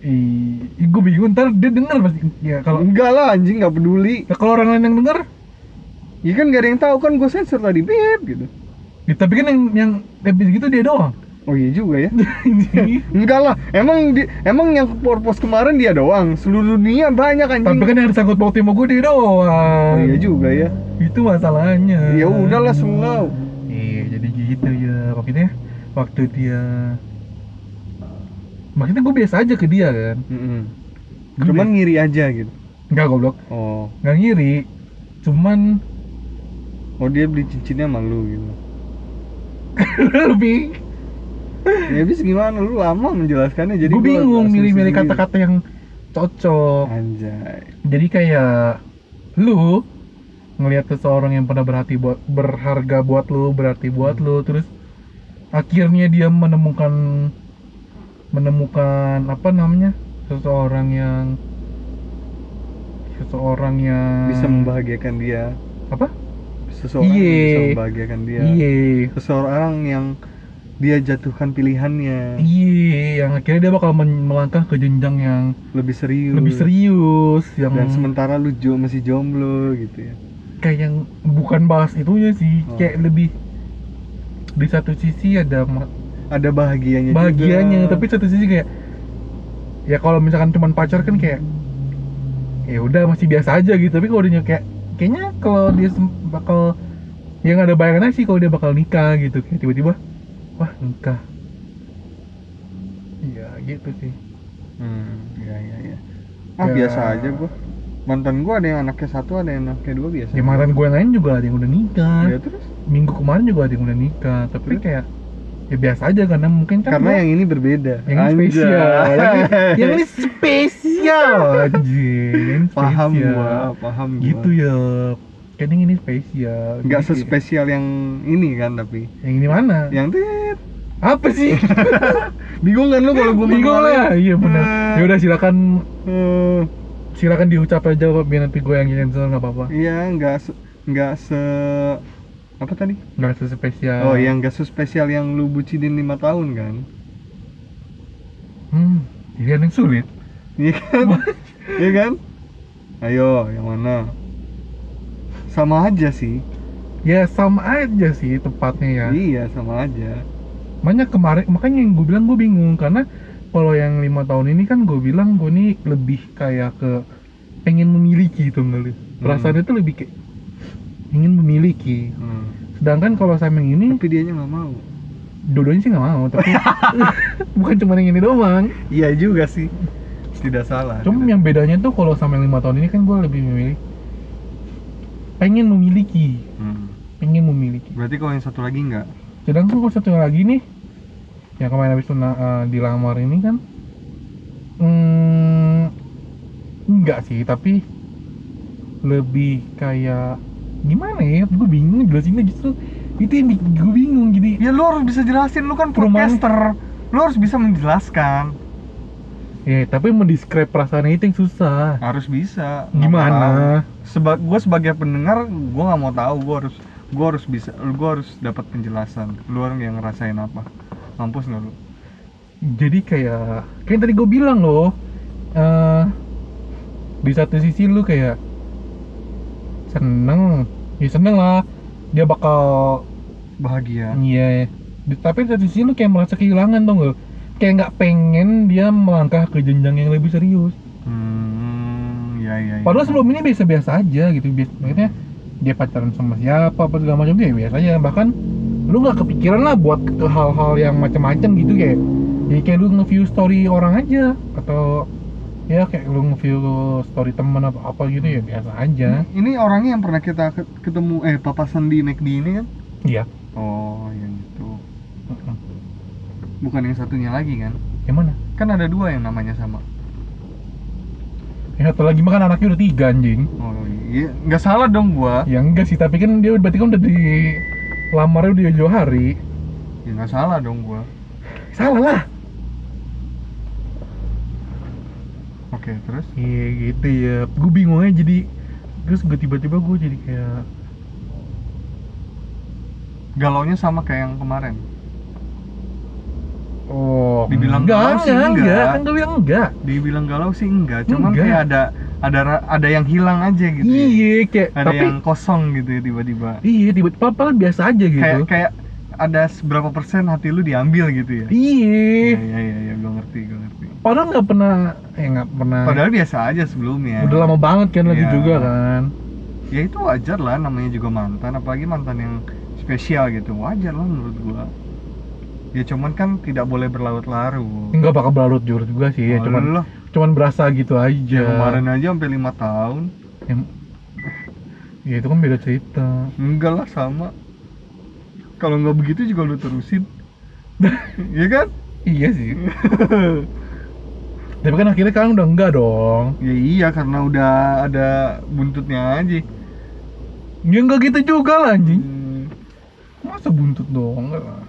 Ih, gue bingung ntar dia denger pasti. Ya kalau enggak lah anjing nggak peduli ya, kalau orang lain yang denger, ya kan gak ada yang tahu kan gue sensor tadi bip gitu ya, tapi kan yang yang episode gitu dia doang. oh iya juga ya enggak lah emang di, emang yang purpose kemarin dia doang seluruh dunia banyak anjing tapi kan yang disangkut pautnya sama gue dia doang. oh iya juga ya Itu masalahnya. ya udahlah semua Iya, jadi gitu ya. Maksudnya waktu dia Maksudnya gue biasa aja ke dia kan. Mm-mm. Gua cuman biasa- ngiri aja gitu Enggak goblok, oh enggak ngiri. Cuman oh dia beli cincinnya malu gitu lebih ya habis gimana? Lu lama menjelaskannya jadi gue gua bingung milih-milih kata-kata yang cocok. anjay. Jadi kayak lu ngelihat seseorang yang pernah berhati buat berharga buat lu, berarti buat lu, terus akhirnya dia menemukan menemukan apa namanya? Seseorang yang seseorang yang bisa membahagiakan dia. Apa? Seseorang yang Iye. bisa membahagiakan dia. Iya, seseorang yang dia jatuhkan pilihannya. Iya, yang akhirnya dia bakal melangkah ke jenjang yang lebih serius. lebih serius, yang dan sementara lu jo masih jomblo gitu ya. kayak yang bukan bahas itunya sih, Oh. kayak lebih di satu sisi ada ada bahagianya bahagianya juga. tapi satu sisi kayak ya kalau misalkan cuman pacar kan kayak ya udah masih biasa aja gitu. Tapi kalau dia kayak kayaknya kalau dia bakal yang ada bayangannya sih kalau dia bakal nikah gitu. Kayak tiba-tiba wah nikah. Iya gitu sih. Hmm. Ya ya ya ah Ya. biasa aja gua. Mantan gua ada yang anaknya satu ada yang anaknya dua biasa. Ya mantan gue yang lain juga ada yang udah nikah. Ya terus? Minggu kemarin juga ada yang udah nikah. Tapi Terus? kayak ya biasa aja karena mungkin kan karena gua- yang ini berbeda. yang ini spesial. Yang ini, yang ini spesial ini paham spesial. gua paham gua. Gitu ya. Yang ini spesial. Nggak kayak- sespesial yang ini kan tapi. Yang ini mana? Yang tit. Apa sih? Bingung kan lu kalau gua bingung lah. Iya benar. Eh. ya udah silakan. Eh, silakan diucap aja biar nanti gue yang cancel nggak apa-apa. Iya nggak se nggak se apa tadi? Nggak sespesial. Oh yang nggak sespesial yang lu bucinin lima tahun kan? Hmm pilihan yang sulit. Iya kan? Iya kan? Ayo yang mana? Sama aja sih. Ya sama aja sih tepatnya ya. Iya sama aja. Banyak kemarin makanya yang gue bilang gue bingung karena kalau yang lima tahun ini kan gue bilang gue nih lebih kayak ke pengen memiliki gitu nggak lu? Perasaannya tuh lebih kayak ingin memiliki. Hmm. sedangkan kalau sama yang ini tapi dianya nggak mau. dua-duanya sih nggak mau tapi bukan cuma yang ini doang. Iya juga sih. Tidak salah. Cuma yang bedanya tuh kalau sama yang lima tahun ini kan gue lebih memilih pengen memiliki. Hmm. pengen memiliki. Berarti kalau yang satu lagi nggak? Sedangkan kalau satu lagi nih yang kemarin habis eh, dilamar ini kan hmm, enggak sih tapi lebih kayak gimana ya? Gue bingung jelasinnya justru itu yang gue bingung jadi ya lu harus bisa jelasin. Lu kan podcaster. Lu harus bisa menjelaskan. Ya, tapi mendescribe perasaan itu yang susah. harus bisa. Gimana? Seba gue sebagai pendengar gue nggak mau tahu. Gue harus gue harus bisa gue harus dapat penjelasan. Lu orang yang ngerasain apa? Mampus nggak lu? Jadi kayak kayak tadi gue bilang loh. eh di satu sisi lu kayak seneng, ya seneng lah. Dia bakal bahagia Iya. Di- Tapi di satu sisi lu kayak merasa kehilangan tau gak? Kayak nggak pengen dia melangkah ke jenjang yang lebih serius. hmm ya ya, ya. Padahal sebelum ini biasa-biasa aja gitu. Biasa, maksudnya dia pacaran sama siapa apa segala macam dia biasa aja. Bahkan lu nggak kepikiran lah buat ke hal-hal yang macam-macam gitu kayak. Jadi kayak lu nge-view story orang aja atau ya kayak lu nge-view story temen apa apa gitu ya biasa aja. ini orangnya yang pernah kita ke- ketemu eh papasan di McD ini kan Iya. oh yang itu bukan yang satunya lagi kan Yang mana? kan ada dua yang namanya sama Ya satu lagi makan anaknya udah tiga anjing. oh iya nggak salah dong gua Ya enggak sih, tapi kan dia berarti kan udah di lamarnya udah jauh hari. ya nggak salah dong gua Salah lah. Oke terus Iya gitu ya. Gue bingung aja jadi terus gue tiba-tiba gue jadi kayak galaunya sama kayak yang kemarin oh Dibilang enggak, galau sih enggak, enggak. kan gue bilang enggak. dibilang galau sih enggak cuman Enggak. kayak ada ada ada yang hilang aja gitu ya. Iya kayak ada tapi yang kosong gitu ya tiba-tiba iya tiba-tiba biasa aja gitu. kayak kayak ada seberapa persen hati lu diambil gitu ya Iya. iya iya iya ya, gue ngerti gue ngerti Padahal nggak pernah, eh nggak pernah. padahal biasa aja sebelumnya udah lama banget kan lagi Iya. juga kan. ya itu wajar lah namanya juga mantan apalagi mantan yang spesial gitu wajar lah menurut gua ya cuman kan tidak boleh berlarut-larut Enggak bakal berlarut jurut juga sih, ya, cuman Alah, cuman berasa gitu aja. ya kemarin aja sampai lima tahun Em- ya itu kan beda cerita. enggak lah sama kalau nggak begitu juga lu terusin Iya kan Iya sih. Tapi kan akhirnya kan udah enggak dong. ya iya karena udah ada buntutnya aja Ya enggak gitu juga lah anjing. Hmm, Masa buntut lah.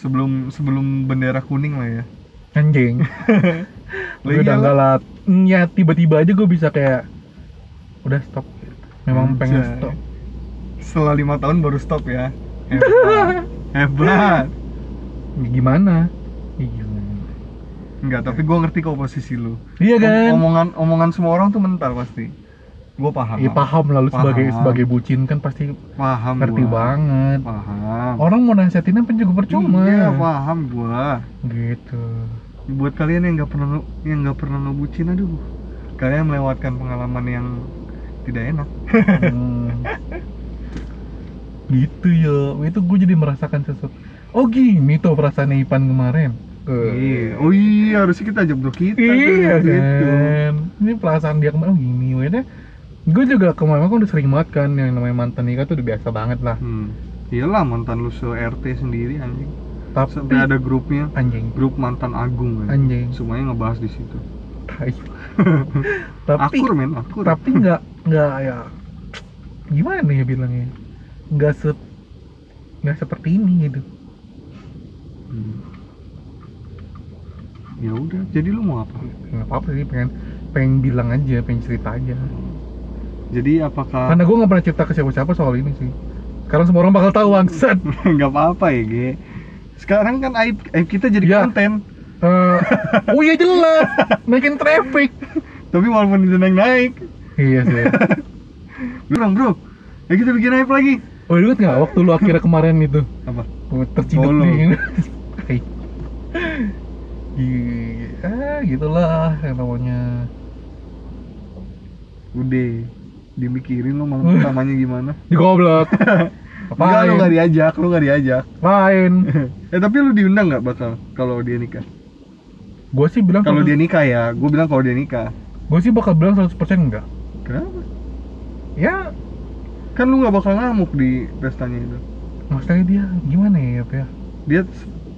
sebelum sebelum bendera kuning lah ya Anjing. Gue udah enggak lah. Mm, Ya tiba-tiba aja gue bisa kayak udah stop. Memang pengen Anjay. stop. setelah lima tahun baru stop ya hebat hebat Ya, gimana? Iya. Enggak, tapi gua ngerti kok posisi lu. Iya Om- kan? Omongan omongan semua orang tuh mental pasti. Gua paham. Iya paham lah lu sebagai Paham. sebagai bucin kan pasti Paham ngerti gua. banget. Paham. Orang mau nasihatin apa juga percuma. Iya, paham gua. Gitu. Buat kalian yang nggak pernah yang nggak pernah ngebucin aduh. Kalian melewatkan pengalaman yang tidak enak. Hmm. gitu ya itu gue jadi merasakan sesuatu. Oh gini tuh perasaan Ipan kemarin. Iya. Oh iya, harusnya kita ajak bro kita tuh, iya gitu. kan? Ini perasaan dia kemarin. Oh gini wede gue juga kemarin kan udah sering banget kan yang namanya mantan nikah tuh udah biasa banget lah. Hmm. Iyalah mantan lu se RT sendiri anjing. tapi Sampai ada grupnya, anjing. Grup mantan agung kan. anjing. Semuanya ngebahas di situ. tapi akur men, akur. tapi nggak nggak ya. Gimana ya bilangnya nggak se nggak seperti ini gitu Hmm. Ya udah, jadi lu mau apa? nggak apa-apa sih pengen pengen bilang aja pengen cerita aja Jadi apakah karena gue nggak pernah cerita ke siapa-siapa soal ini sih sekarang semua orang bakal tahu bangsat nggak apa-apa ya, Ge? Sekarang kan aib, aib kita jadi Ya. konten. Eh, oh iya jelas naikin traffic Tapi walaupun itu naik-naik, iya sih bilang bro, ya kita bikin aib lagi. Oh inget nggak waktu lu akhirnya kemarin itu Apa? oh, terciduk Oh, di ah, gitulah yang namanya Udah, dimikirin lu malam pertamanya gimana? di goblok Enggak, lu apain diajak, lu nggak diajak. apain eh tapi lu diundang nggak bakal kalau dia nikah? gue sih bilang Kalau dia nikah ya, gue bilang kalau dia nikah. gue sih bakal bilang 100% enggak Kenapa? ya Kan lu nggak bakal ngamuk di pestanya itu. maksudnya dia gimana ya Pak, ya Dia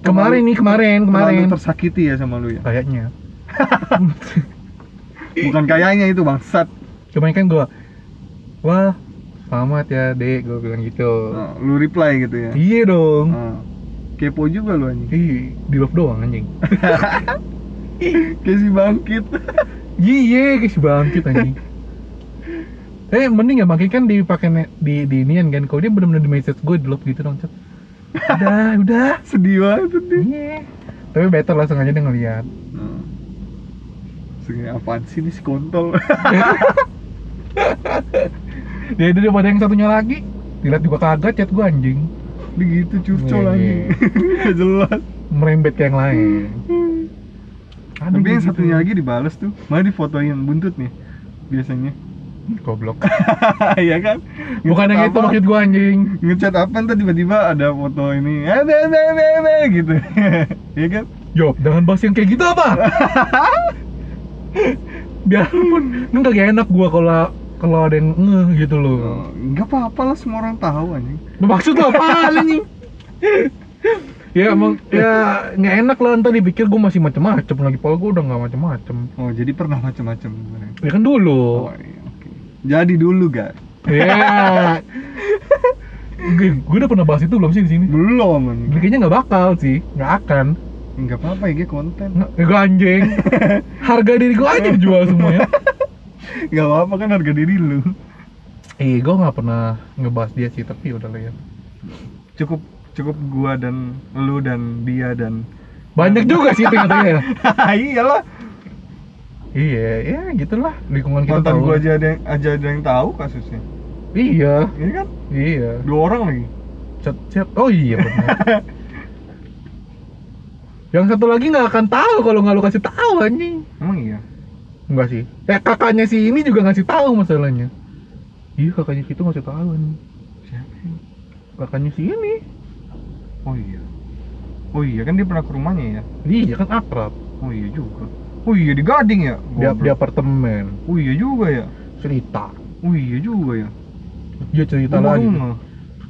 kemarin nih kemarin kemarin tersakiti ya sama lu ya. kayaknya Bukan kayaknya itu bangsat. cuman kan gue wah selamat ya dek gue bilang gitu Nah, lu reply gitu ya. iya dong Nah, kepo juga lu anjing. Ih, di love doang anjing kayak si bangkit Iya, guys bangkit anjing. Eh, mending ya bangkit kan dipakai di di inian kan. Kalau dia benar-benar di message gue love gitu dong, Cet. Udah, udah. sedih banget nih Iya. Tapi better langsung aja dia ngeliat. Hmm. Apaan sih nih si kontol Dia itu daripada yang satunya lagi. Dilihat juga kagak chat gue anjing. Dia gitu curcol Iya, lagi iya. Gak jelas Merembet ke yang lain. Ada Tapi yang gitu. satunya lagi dibales tuh Malah difotoin buntut nih Biasanya goblok. Iya kan? Bukan yang itu maksud gue anjing. Ngechat apa ntar tiba-tiba ada foto ini? Eh be be be gitu. Iya kan? Yo, jangan bahas yang kayak gitu apa? Biarpun, ini gak enak gua kalau kalau ada yang ngeh gitu loh. Oh, Nggak apa-apa lah semua orang tahu anjing. Maksud lo apa anjing? ya emang ya nggak enak lah ntar dipikir gue masih macem-macem lagi. Kalau gue udah nggak macem-macem. Oh jadi pernah macam-macam sebenarnya? Ya kan dulu. Oh iya Jadi dulu gak? ya gue, udah pernah bahas itu belum sih di sini? Belum anjing kayaknya nggak bakal sih. Nggak akan. Nggak apa-apa ya konten. Nggak gue anjing. Harga diri gue aja dijual semuanya. Nggak apa-apa kan harga diri lu. Eh gue nggak pernah ngebahas dia sih tapi udah lah ya. Cukup cukup gua dan lu dan dia dan banyak juga sih ternyata ya. Iyalah iya ya gitulah. Lingkungan kita Mantan gua aja ada yang, aja ada yang tahu kasusnya. Iya. Ini kan? Iya. Dua orang lagi. Chat chat oh iya benar. Yang satu lagi nggak akan tahu kalau nggak lu kasih tahu anjing. Emang iya? enggak sih. Eh kakaknya si ini juga ngasih tahu masalahnya. Iya kakaknya itu ngasih tahu anjing. Siapa yang- kakaknya si ini. Oh iya. Oh iya kan dia pernah ke rumahnya ya? iya kan akrab. Oh iya juga Oh iya di Gading ya? di, di apartemen. Oh iya juga ya? cerita. Oh iya juga ya? dia cerita Gua baru lagi ngeh.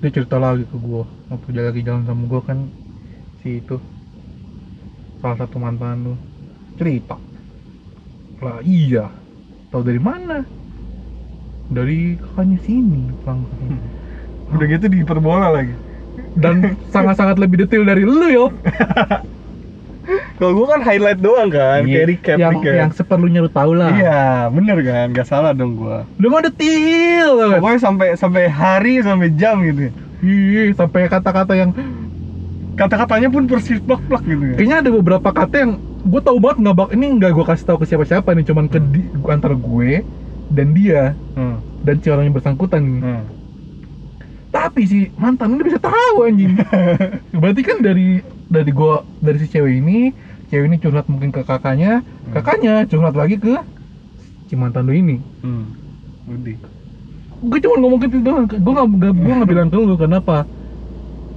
dia cerita lagi ke gua. Waktu dia lagi jalan sama gua kan? Si itu. Salah satu mantan lu. Cerita. Lah iya. Tahu dari mana? Dari kakaknya sini langsung. Udah gitu diperbola lagi. Dan sangat-sangat lebih detail dari lu yo Kalau gua kan highlight doang kan Kayak recap yang, recap. yang seperlunya lu tahu lah Iya bener kan? Gak salah dong gua lu mah detail banget Pokoknya sampai sampai hari sampai jam gitu ya. Ih, sampai kata-kata yang Kata-katanya pun persis plak-plak gitu ya kayaknya ada beberapa kata yang gue tahu banget nggak bak ini nggak gue kasih tahu ke siapa-siapa nih cuman ke di, antara gue dan dia hmm. dan si orang yang bersangkutan. Hmm. tapi si mantan ini bisa tahu anjing berarti kan dari dari gua dari si cewek ini cewek ini curhat mungkin ke kakaknya kakaknya curhat lagi ke si mantan lu ini. Hmm. Gue cuma ngomong gitu doang gue nggak- gue nggak bilang ke lu kenapa?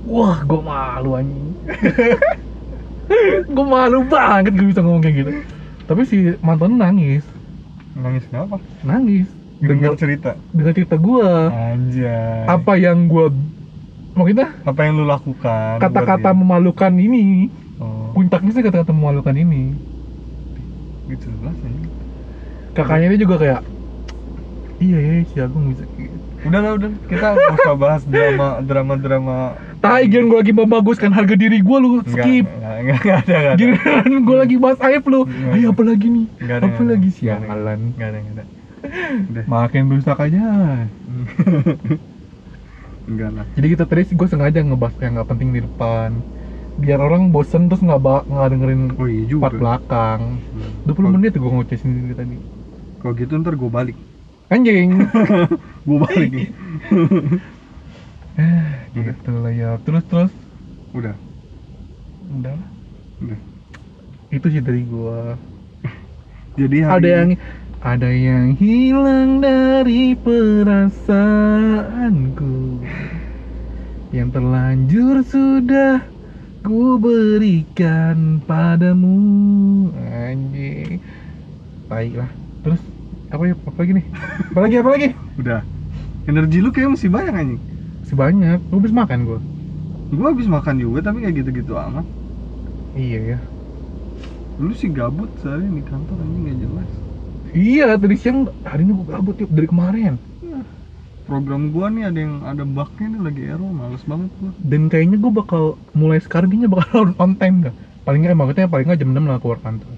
Wah gue malu anjing. Gue malu banget gue bisa ngomong kayak gitu. Tapi si mantan nangis. Nangis kenapa? nangis. Dengar dengar cerita? dengar cerita gue Anjay. Apa yang gue maksudnya? Apa yang lu lakukan kata-kata memalukan ini. Oh, puncaknya sih kata-kata memalukan ini. Gitu jelas ya kakaknya dia juga kayak iya ya si Agung bisa. Udah lah udah. Kita nggak usah bahas drama drama drama tai gian gue lagi membaguskan harga diri gue lu. Skip. nggak nggak nggak ada giliran gue lagi bahas aib lu. Ayo apa lagi nih? Nggak ada, apa ada. lagi sialan? Nggak ada nggak ada. Makin rusak aja enggak lah. Jadi kita tadi gue sengaja ngebahas yang nggak penting di depan. Biar orang bosen terus nggak nggak dengerin oh iya juga. part belakang. Hmm. 20 menit gue ngoceh sendiri tadi. Kalau gitu ntar gue balik. Anjing. Gue balik nih. Eh gitu lah ya. Terus terus. Udah. Udah lah. udah. Itu sih dari gua. Jadi hari ada yang ada yang hilang dari perasaanku. Yang terlanjur sudah ku berikan padamu. Anjing. Baiklah. Terus apa ya? Apa lagi nih? Apa lagi apa lagi? Udah. Energi lu kayak masih banyak anjing. Sebanyak lu habis makan gua? Gue habis makan juga tapi kayak gitu-gitu amat. Iya ya. Lu sih gabut sehari di kantor anjing nggak jelas iya tadi siang hari ini gua gabut tiap dari kemarin? Program gua nih ada yang ada bugnya nih lagi error males banget gua. Dan kayaknya gue bakal mulai sekarang kayaknya bakal on time dah. Paling nggak maksudnya paling nggak jam 6 lah keluar kantor.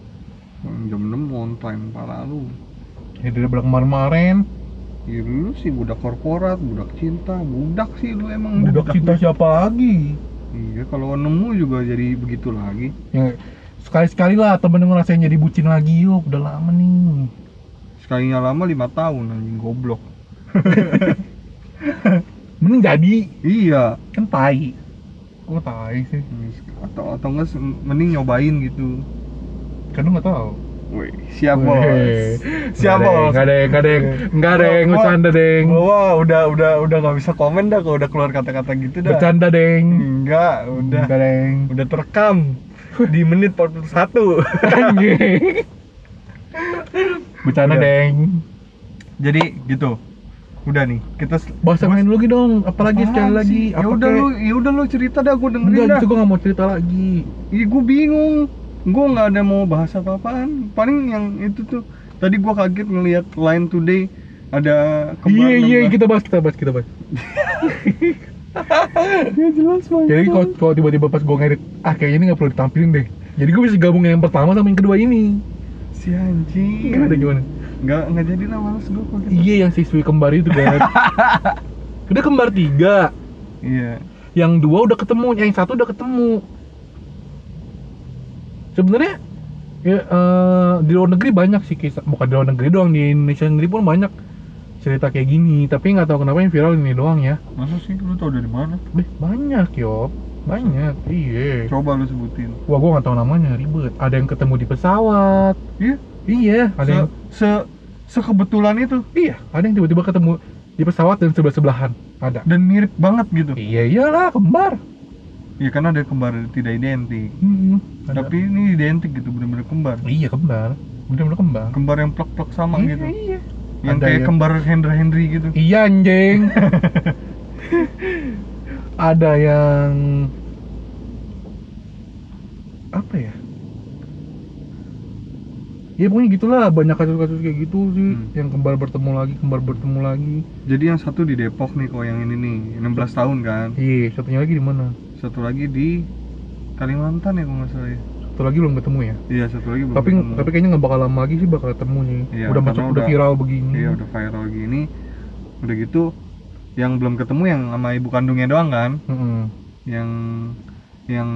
Jam 6 on time parah lu. Ya dari belakang kemarin-kemarin. Ya lu sih budak korporat, budak cinta, budak sih lu emang. Budak cinta siapa lagi? Iya, kalau nemu juga jadi begitu lagi. Ya, sekali-sekali lah temen ngerasain jadi bucin lagi yuk, udah lama nih Sekalinya lama lima tahun anjing goblok. Mending jadi, Iya. kan tai Kok tai sih? Atau atau enggak mending nyobain gitu. Kan lu gak tau Woi, siap bos. Siap bos. Gak ada yang, gak ada yang, gak ada yang bercanda deng Wah, udah udah udah nggak bisa komen dah kalau udah keluar kata-kata gitu dah. Bercanda deng Enggak, udah Gak ada yang udah terekam di menit 41. Anjing. Bercanda Udah. deng Jadi gitu. Udah nih, kita s- Bahas yang gua- lain dulu lagi dong, apalagi Apaan sekali lagi sih? Ya udah lu, ya udah lu cerita dah, gue dengerin Enggak, dah. itu gue gak mau cerita lagi Iya gue bingung Gue nggak ada mau bahas apa-apaan Paling yang itu tuh Tadi gue kaget ngelihat Line Today Ada Iya iya kita bahas kita bahas kita bahas. Ya jelas banget Jadi kalau kalau tiba-tiba pas gue ngedit, ah kayaknya ini nggak perlu ditampilin deh. Jadi gue bisa gabungin yang pertama sama yang kedua ini. Si anjing Gimana gimana? Nggak, nggak jadi lah males gue kalau gitu Iya yang siswi kembar itu kan. udah kembar tiga, Iya yang dua udah ketemu, yang satu udah ketemu. Sebenarnya ya eh, di luar negeri banyak sih kisah, bukan di luar negeri doang di Indonesia sendiri pun banyak cerita kayak gini. Tapi nggak tahu kenapa yang viral ini doang ya. Masa sih lu tau dari mana? Deh banyak yo, banyak. Iya. Coba lu sebutin Wah, gua nggak tahu namanya, ribet. Ada yang ketemu di pesawat. Iya Iya, ada se, yang se, Sekebetulan itu iya, ada yang tiba-tiba ketemu di pesawat dan sebelah-sebelahan. Ada. Dan mirip banget gitu Iya, iyalah, kembar. Iya kan ada kembar tidak identik Hmm, ada. Tapi ini identik gitu, bener-bener kembar iya kembar. Bener-bener kembar. Kembar yang plek-plek sama iya, gitu iya. Yang Ada kayak yang- kembar Henry Henry gitu Iya, anjing. ada yang apa ya? Ya pokoknya gitulah banyak kasus-kasus kayak gitu sih Hmm. yang kembar bertemu lagi, kembar bertemu lagi. Jadi yang satu di Depok nih kok yang ini nih 16 tahun kan Iya, satunya lagi di mana? Satu lagi di Kalimantan ya kalau nggak salah ya Satu lagi belum ketemu ya. Iya satu lagi belum tapi ketemu. tapi kayaknya nggak bakal lama lagi sih bakal ketemu nih. Iya, udah masuk udah udah- viral begini. Iya udah viral gini Udah gitu Yang belum ketemu yang sama ibu kandungnya doang kan Mm-mm, Yang Yang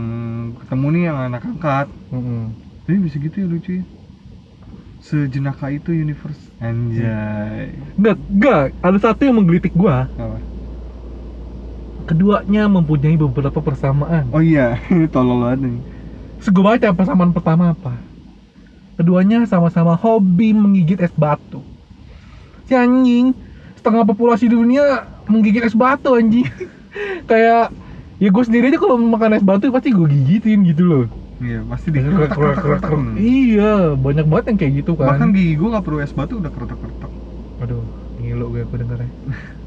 ketemu nih yang anak angkat mm-mm. Jadi bisa gitu ya lucu ya Sejenaka itu universe Anjay Nggak, nggak. Ada satu yang menggelitik gua. Apa? Keduanya mempunyai beberapa persamaan. Oh iya Tolol banget nih gua baca persamaan pertama apa? Keduanya sama-sama hobi menggigit es batu. Si anjing, setengah populasi dunia menggigit es batu anjing. Kayak ya gue sendiri aja kalau makan es batu pasti gue gigitin gitu loh. Iya pasti di krek, krek. Iya, banyak banget yang kayak gitu kan. Bahkan gigi gue gak perlu es batu udah keretak-keretak Aduh, ngilu gue aku dengarnya.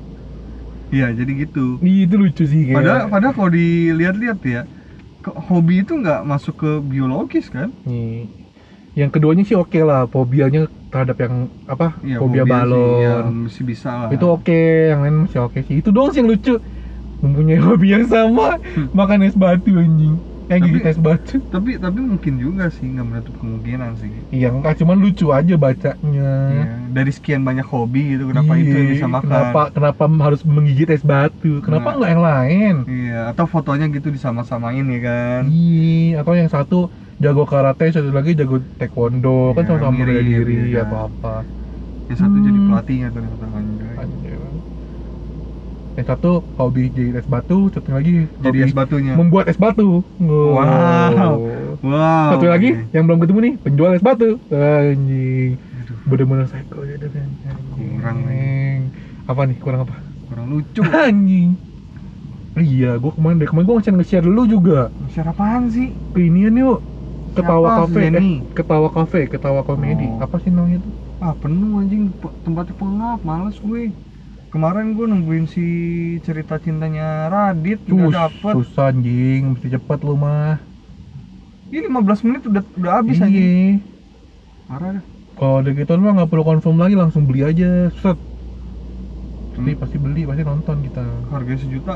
Iya jadi gitu Ih, itu lucu sih kayak. Padahal, padahal kalau dilihat-lihat ya Hobi itu nggak masuk ke biologis kan Nih. Yang keduanya sih oke lah, fobianya terhadap yang apa? Iya, fobia fobia sih, balon. ya, masih bisa lah Itu oke, yang lain masih oke sih. Itu doang sih yang lucu. Mempunyai hobi yang sama, makan es batu anjing. Eh Tapi- gigit es batu. Tapi tapi mungkin juga sih nggak menutup kemungkinan sih Iya, enggak cuman lucu aja bacanya. Iya, Dari sekian banyak hobi gitu kenapa itu yang Iya, bisa makan Kenapa kenapa harus menggigit es batu? Kenapa Nah. enggak yang lain? Iya atau fotonya gitu disama-samain ya kan Iya, atau yang satu jago karate, satu lagi jago taekwondo, kan Iya, sama-sama bela mirip, diri iya. atau apa. Yang satu jadi Hmm. pelatihnya ternyata anjay Anjir. Yang satu hobi jadi es batu, satu lagi Jadi es batunya membuat es batu. Oh. Wow. Wow Satu lagi oke. yang belum ketemu nih, penjual es batu. Anjing. Bener-bener psycho ya kan. Kurang Anjing. Apa nih? Kurang apa? kurang lucu Anjing. Iya, gua kemarin deh kemarin gua nge-share nge-share dulu juga. Share apaan sih? Ke inian yuk. Ketawa kafe, eh, ketawa kafe, ketawa komedi. Oh. Apa sih namanya tuh? Ah penuh anjing tempatnya pengap males gue Kemarin gue nungguin si cerita cintanya Radit Sus, nggak dapet susah anjing, mesti cepet lu mah. Ini 15 menit udah udah habis anjing Iya. Parah dah Kalau udah gitu lu nggak perlu confirm lagi, langsung beli aja. Set. Pasti Hmm. pasti beli, pasti nonton kita. Harganya sejuta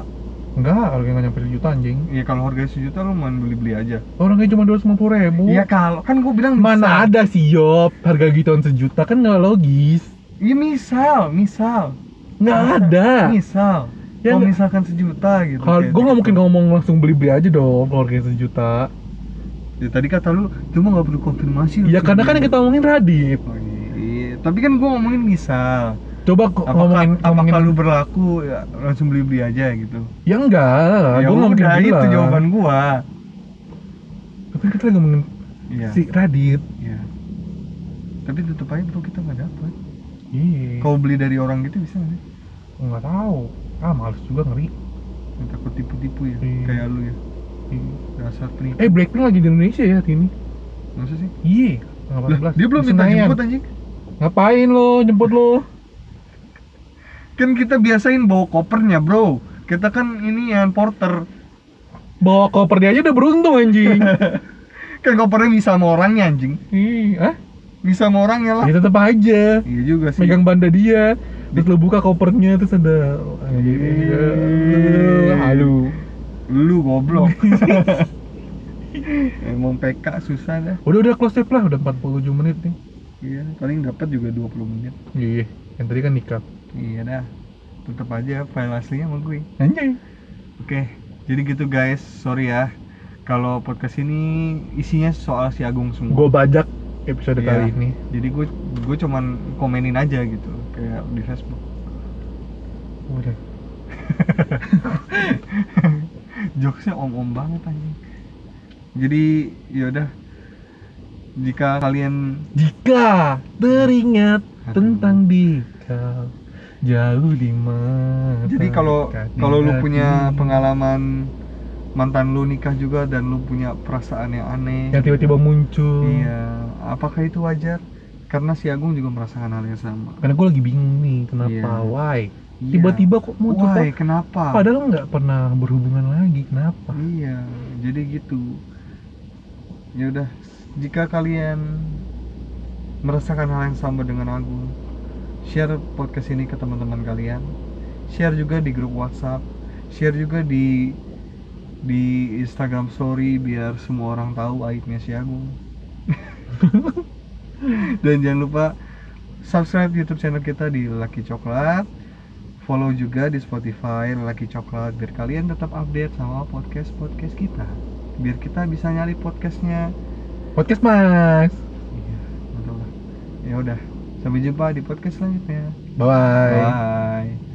Enggak, harganya nggak nyampe sejuta anjing. ya kalau harga sejuta lu main beli-beli aja Orangnya cuma 250 ribu. Iya kalau kan gue bilang Mana misal. ada sih Yop, harga gituan sejuta kan nggak logis. Iya misal, misal. Nggak ada. Misal. Ya kalau misalkan sejuta gitu. Gue nggak gitu. mungkin ngomong langsung beli-beli aja dong kalau harganya sejuta. Ya, tadi kata lu cuma nggak perlu konfirmasi. Ya karena kan yang kita ngomongin Radit. Oh, iya. Tapi kan gue ngomongin misal. Coba Apakah, ngomongin ngomongin apakah lu berlaku ya, langsung beli-beli aja gitu? Ya enggak, ya gue nggak mungkin itu bilang. jawaban gua. Tapi kan kita lagi ngomongin Iya. si Radit. Iya. Tapi tetep aja bro kita nggak dapet. Iya. Kau beli dari orang gitu bisa nggak sih? nggak tahu. Ah males juga ngeri. Yang takut tipu-tipu ya, Iya. kayak lu ya. Iya. Dasar penipu. Eh Blackpink lagi di Indonesia ya ini. Masa sih? Iya. tanggal Lah, 14. dia belum minta jemput anjing. Ngapain lo jemput lo? Kan kita biasain bawa kopernya, bro. Kita kan ini yang porter. Bawa koper dia aja udah beruntung anjing. Kan kopernya bisa sama orangnya anjing. Iya. Ah? Bisa sama orangnya lah. Ya tetap aja. Iya juga sih. Megang banda dia. Terus lo buka kopernya terus ada Iya. Halu. Lu goblok. Emang PK susah dah. Udah udah close tape lah, udah 47 menit nih. Iya, paling dapat juga 20 menit. Iya, yang tadi kan nikah. Iya dah. Tetap aja file aslinya sama gue. Anjay. Oke, jadi gitu guys. Sorry ya. Kalau podcast ini isinya soal si Agung semua. Gue bajak episode Iya. kali ini. Jadi gue gue cuman komenin aja gitu kayak di Facebook. Udah. Jokesnya om-om banget anjing. Jadi yaudah jika kalian Jika teringat Aduh. tentang Dika jauh di mata. jadi kalau kalau lu punya pengalaman mantan lu nikah juga dan lu punya perasaan yang aneh yang tiba-tiba muncul. iya apakah itu wajar karena si Agung juga merasakan hal yang sama Karena gue lagi bingung nih, kenapa? Iya. Why? Iya. Tiba-tiba kok muncul Why? kok? kenapa Padahal nggak pernah berhubungan lagi, kenapa? iya jadi gitu ya udah jika kalian merasakan hal yang sama dengan Agung share podcast ini ke teman-teman kalian. Share juga di grup WhatsApp. Share juga di di Instagram Story biar semua orang tahu aibnya si Agung. Dan jangan lupa subscribe YouTube channel kita di Lucky Coklat. Follow juga di Spotify Lucky Coklat biar kalian tetap update sama podcast podcast kita. Biar kita bisa nyari podcastnya. Podcast Max. iya ya udah sampai jumpa di podcast selanjutnya Bye. bye